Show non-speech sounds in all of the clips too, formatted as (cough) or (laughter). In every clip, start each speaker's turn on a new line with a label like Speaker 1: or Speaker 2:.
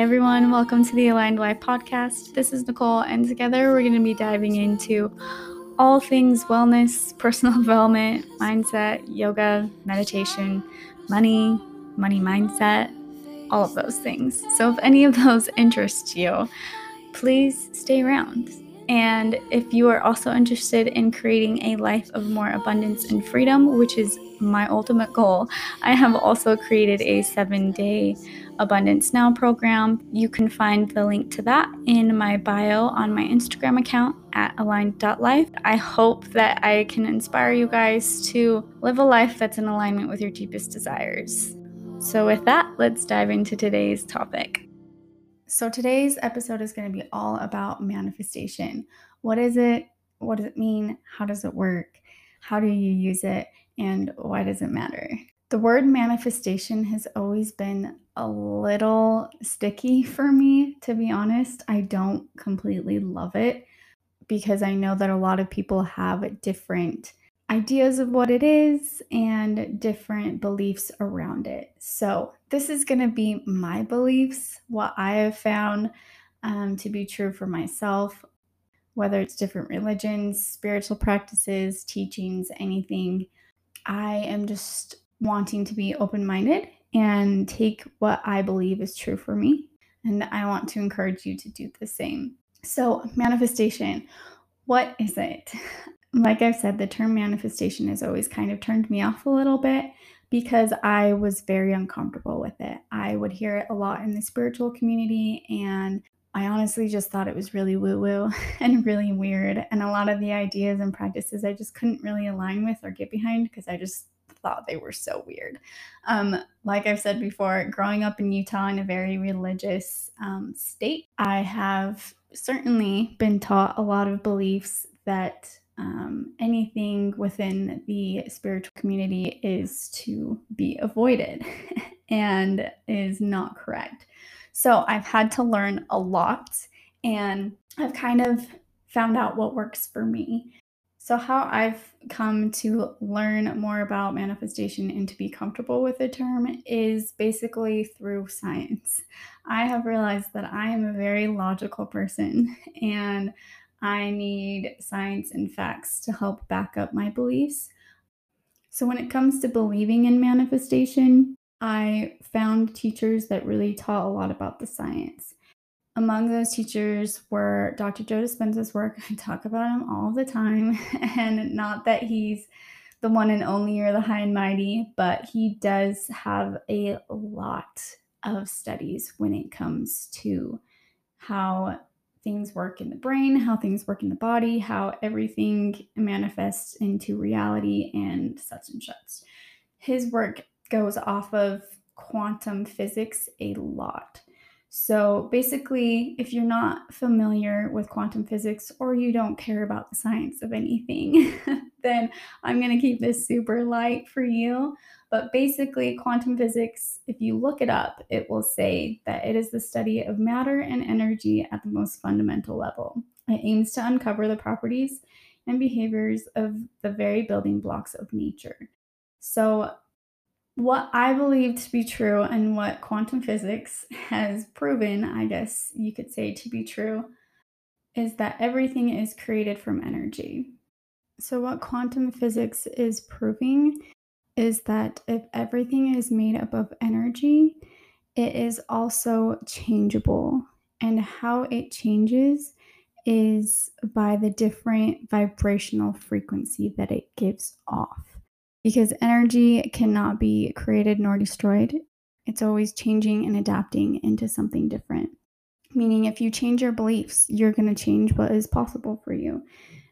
Speaker 1: everyone, welcome to the Aligned Life podcast. This is Nicole, and together we're going to be diving into all things wellness, (laughs) personal development, mindset, yoga, meditation, money, money mindset, all of those things. So, if any of those interest you, please stay around. And if you are also interested in creating a life of more abundance and freedom, which is my ultimate goal, I have also created a seven day Abundance Now program. You can find the link to that in my bio on my Instagram account at aligned.life. I hope that I can inspire you guys to live a life that's in alignment with your deepest desires. So, with that, let's dive into today's topic. So, today's episode is going to be all about manifestation. What is it? What does it mean? How does it work? How do you use it? And why does it matter? The word manifestation has always been a little sticky for me, to be honest. I don't completely love it because I know that a lot of people have different ideas of what it is and different beliefs around it. So, this is going to be my beliefs, what I have found um, to be true for myself, whether it's different religions, spiritual practices, teachings, anything. I am just wanting to be open minded and take what I believe is true for me. And I want to encourage you to do the same. So, manifestation, what is it? (laughs) like I've said, the term manifestation has always kind of turned me off a little bit because I was very uncomfortable with it. I would hear it a lot in the spiritual community, and I honestly just thought it was really woo woo (laughs) and really weird. And a lot of the ideas and practices I just couldn't really align with or get behind because I just thought they were so weird. Um, like I've said before, growing up in Utah in a very religious um, state, I have certainly been taught a lot of beliefs that um, anything within the spiritual community is to be avoided (laughs) and is not correct. So I've had to learn a lot and I've kind of found out what works for me. So, how I've come to learn more about manifestation and to be comfortable with the term is basically through science. I have realized that I am a very logical person and I need science and facts to help back up my beliefs. So, when it comes to believing in manifestation, I found teachers that really taught a lot about the science. Among those teachers were Dr. Joe Dispenza's work. (laughs) I talk about him all the time, (laughs) and not that he's the one and only or the high and mighty, but he does have a lot of studies when it comes to how things work in the brain, how things work in the body, how everything manifests into reality, and such and such. His work goes off of quantum physics a lot. So basically, if you're not familiar with quantum physics or you don't care about the science of anything, (laughs) then I'm going to keep this super light for you. But basically, quantum physics, if you look it up, it will say that it is the study of matter and energy at the most fundamental level. It aims to uncover the properties and behaviors of the very building blocks of nature. So, what I believe to be true and what quantum physics has proven, I guess you could say to be true, is that everything is created from energy. So, what quantum physics is proving is that if everything is made up of energy, it is also changeable. And how it changes is by the different vibrational frequency that it gives off because energy cannot be created nor destroyed. It's always changing and adapting into something different. Meaning, if you change your beliefs, you're going to change what is possible for you.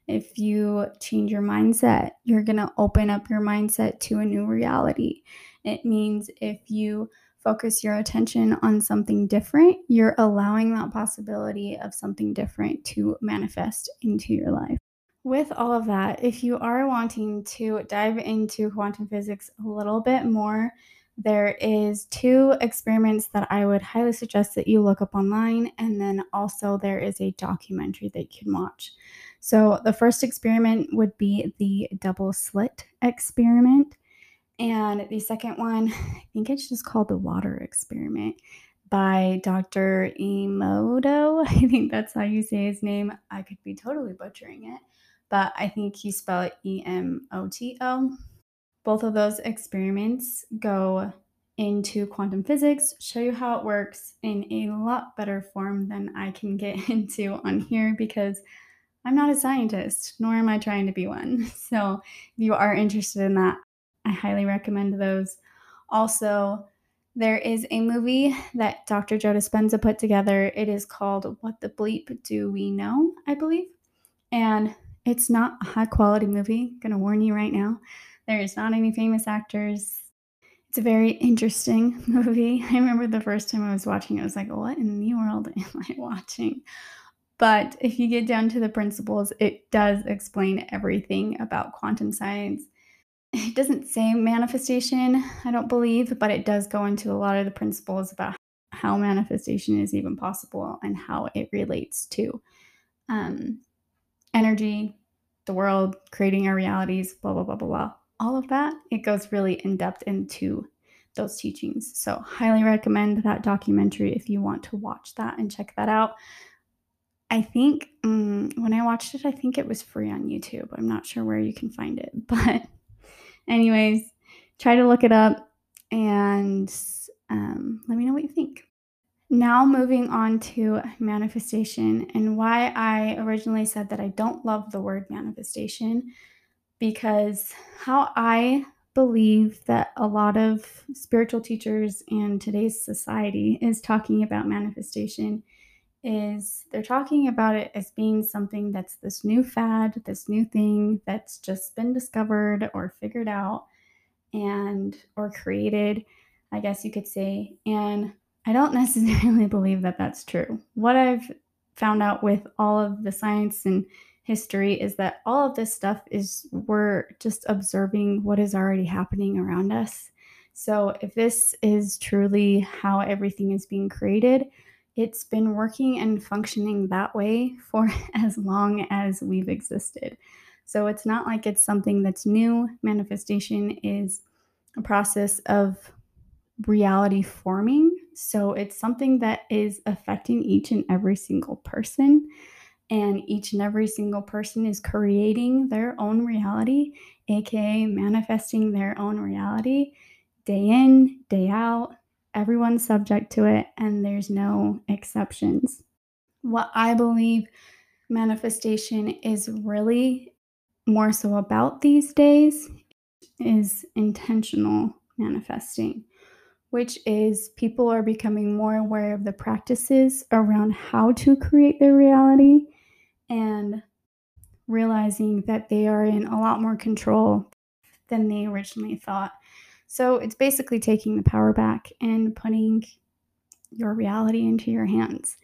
Speaker 1: If you change your mindset, you're going to open up your mindset to a new reality. It means if you focus your attention on something different, you're allowing that possibility of something different to manifest into your life with all of that, if you are wanting to dive into quantum physics a little bit more, there is two experiments that I would highly suggest that you look up online and then also there is a documentary that you can watch. So the first experiment would be the double slit experiment and the second one, (laughs) I think it's just called the water experiment. by Dr. Emoto. (laughs) I think that's how you say his name. I could be totally butchering it, but I think you spell it E M O T O. Both of those experiments go into quantum physics, show you how it works in a lot better form than I can get (laughs) into on here because I'm not a scientist, nor am I trying to be one. (laughs) So, if you are interested in that, I highly recommend those. Also, there is a movie that Dr. Joe Dispenza put together. It is called What the Bleep Do We Know, I believe. And it's not a high quality movie, gonna warn you right now. There's not any famous actors. It's a very interesting (laughs) movie. I remember the first time I was watching it, I was like, what in the world (laughs) am I watching? But if you get down to the principles, it does explain everything about quantum science. It doesn't say manifestation, I don't believe, but it does go into a lot of the principles about how manifestation is even possible and how it relates to um, energy, the world, creating our realities, blah, blah, blah, blah, blah. All of that, it goes really in depth into those teachings. So, highly recommend that documentary if you want to watch that and check that out. I think um, when I watched it, I think it was free on YouTube. I'm not sure where you can find it. (laughs) But, anyways, try to look it up and um, let me know what you think. Now, moving on to manifestation and why I originally said that I don't love the word manifestation because how I believe that a lot of spiritual teachers and today's society is talking about manifestation is they're talking about it as being something that's this new fad, this new thing that's just been discovered or figured out and or created, I guess you could say. And I don't (laughs) necessarily believe that that's true. What I've found out with all of the science and history is that all of this stuff is we're just observing what is already happening around us. So if this is truly how everything is being created, it's been working and functioning that way (laughs) for as long as we've existed. So it's not like it's something that's new. Manifestation is a process of reality forming. So it's something that is affecting each and every single person. And each and every single person is creating their own reality, aka manifesting their own reality day in, day out, everyone's subject to it and there's no exceptions. What I believe manifestation is really more so about these days is intentional manifesting, which is people are becoming more aware of the practices around how to create their reality and realizing that they are in a lot more control than they originally thought. So it's basically taking the power back and putting your reality into your hands.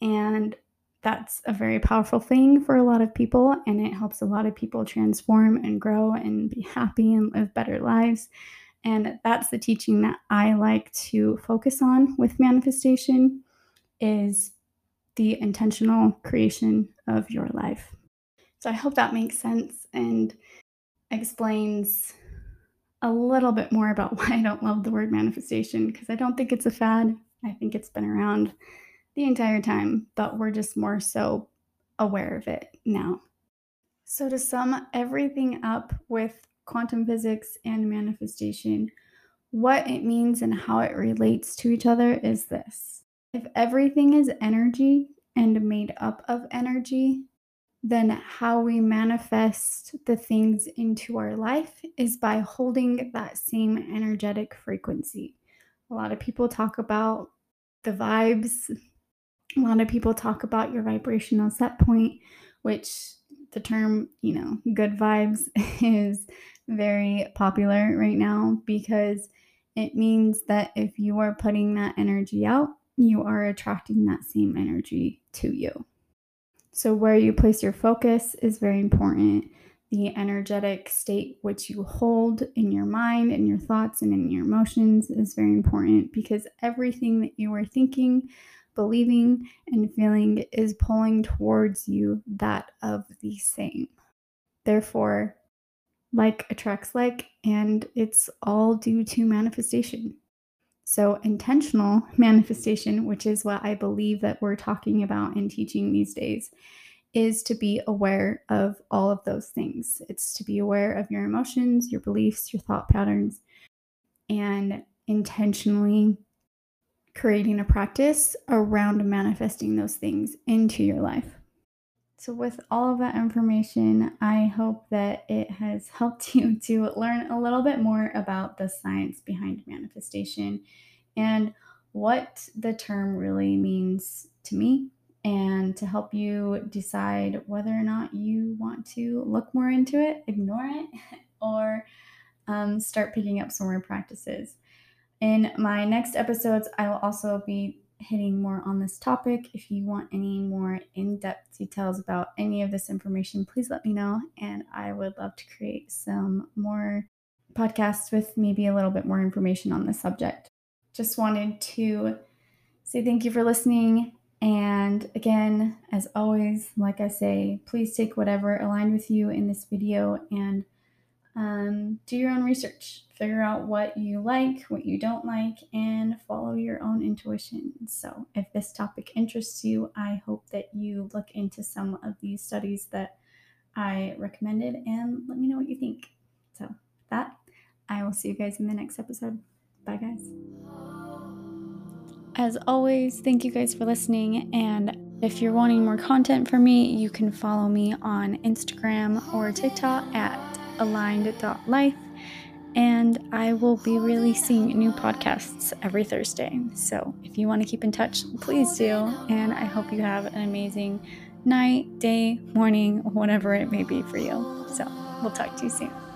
Speaker 1: And that's a very powerful thing for a lot of people, and it helps a lot of people transform and grow and be happy and live better lives. And that's the teaching that I like to focus on with manifestation is the intentional creation of your life. So I hope that makes sense and explains a little bit more about (laughs) why I don't love the word manifestation because I don't think it's a fad. I think it's been around the entire time, but we're just more so aware of it now. So, to sum everything up with quantum physics and manifestation, what it means and how it relates to each other is this if everything is energy and made up of energy, then how we manifest the things into our life is by holding that same energetic frequency. A lot of people talk about the vibes. A lot of people talk about your vibrational set point, which the term, you know, good vibes (laughs) is very popular right now because it means that if you are putting that energy out, you are attracting that same energy to you. So, where you place your focus is very important. The energetic state which you hold in your mind and your thoughts and in your emotions is very important because everything that you are thinking, believing, and feeling is pulling towards you that of the same. Therefore, like attracts like, and it's all due to manifestation. So, intentional (laughs) manifestation, which is what I believe that we're talking about and teaching these days, is to be aware of all of those things. It's to be aware of your emotions, your beliefs, your thought patterns, and intentionally creating a practice around manifesting those things into your life. So, with all of that information, I hope that it has (laughs) helped you to learn a little bit more about the science behind manifestation and what the term really means to me, and to help you decide whether or not you want to look more into it, ignore it, (laughs) or um, start picking up some more practices. In my next episodes, I will also be hitting more on this topic. If you want any more in depth details about any of this information, please let me know. And I would love to create some more podcasts with maybe a little bit more information on this subject. Just wanted to say thank you for listening. And again, as always, like I say, please take whatever aligned with you in this video and um, do your own research, figure out what you like, what you don't like, and your own intuition. So, if this topic interests you, I hope that you look into some of these studies that I recommended and let me know what you think. So, that, I will see you guys in the next episode. Bye, guys. As always, thank you guys for listening. And if you're wanting more content from me, you can follow me on Instagram or TikTok at aligned.life. And I will be releasing new podcasts every Thursday. So if you want to keep in touch, please do. And I hope you have an amazing night, day, morning, whatever it may be for you. So we'll talk to you soon.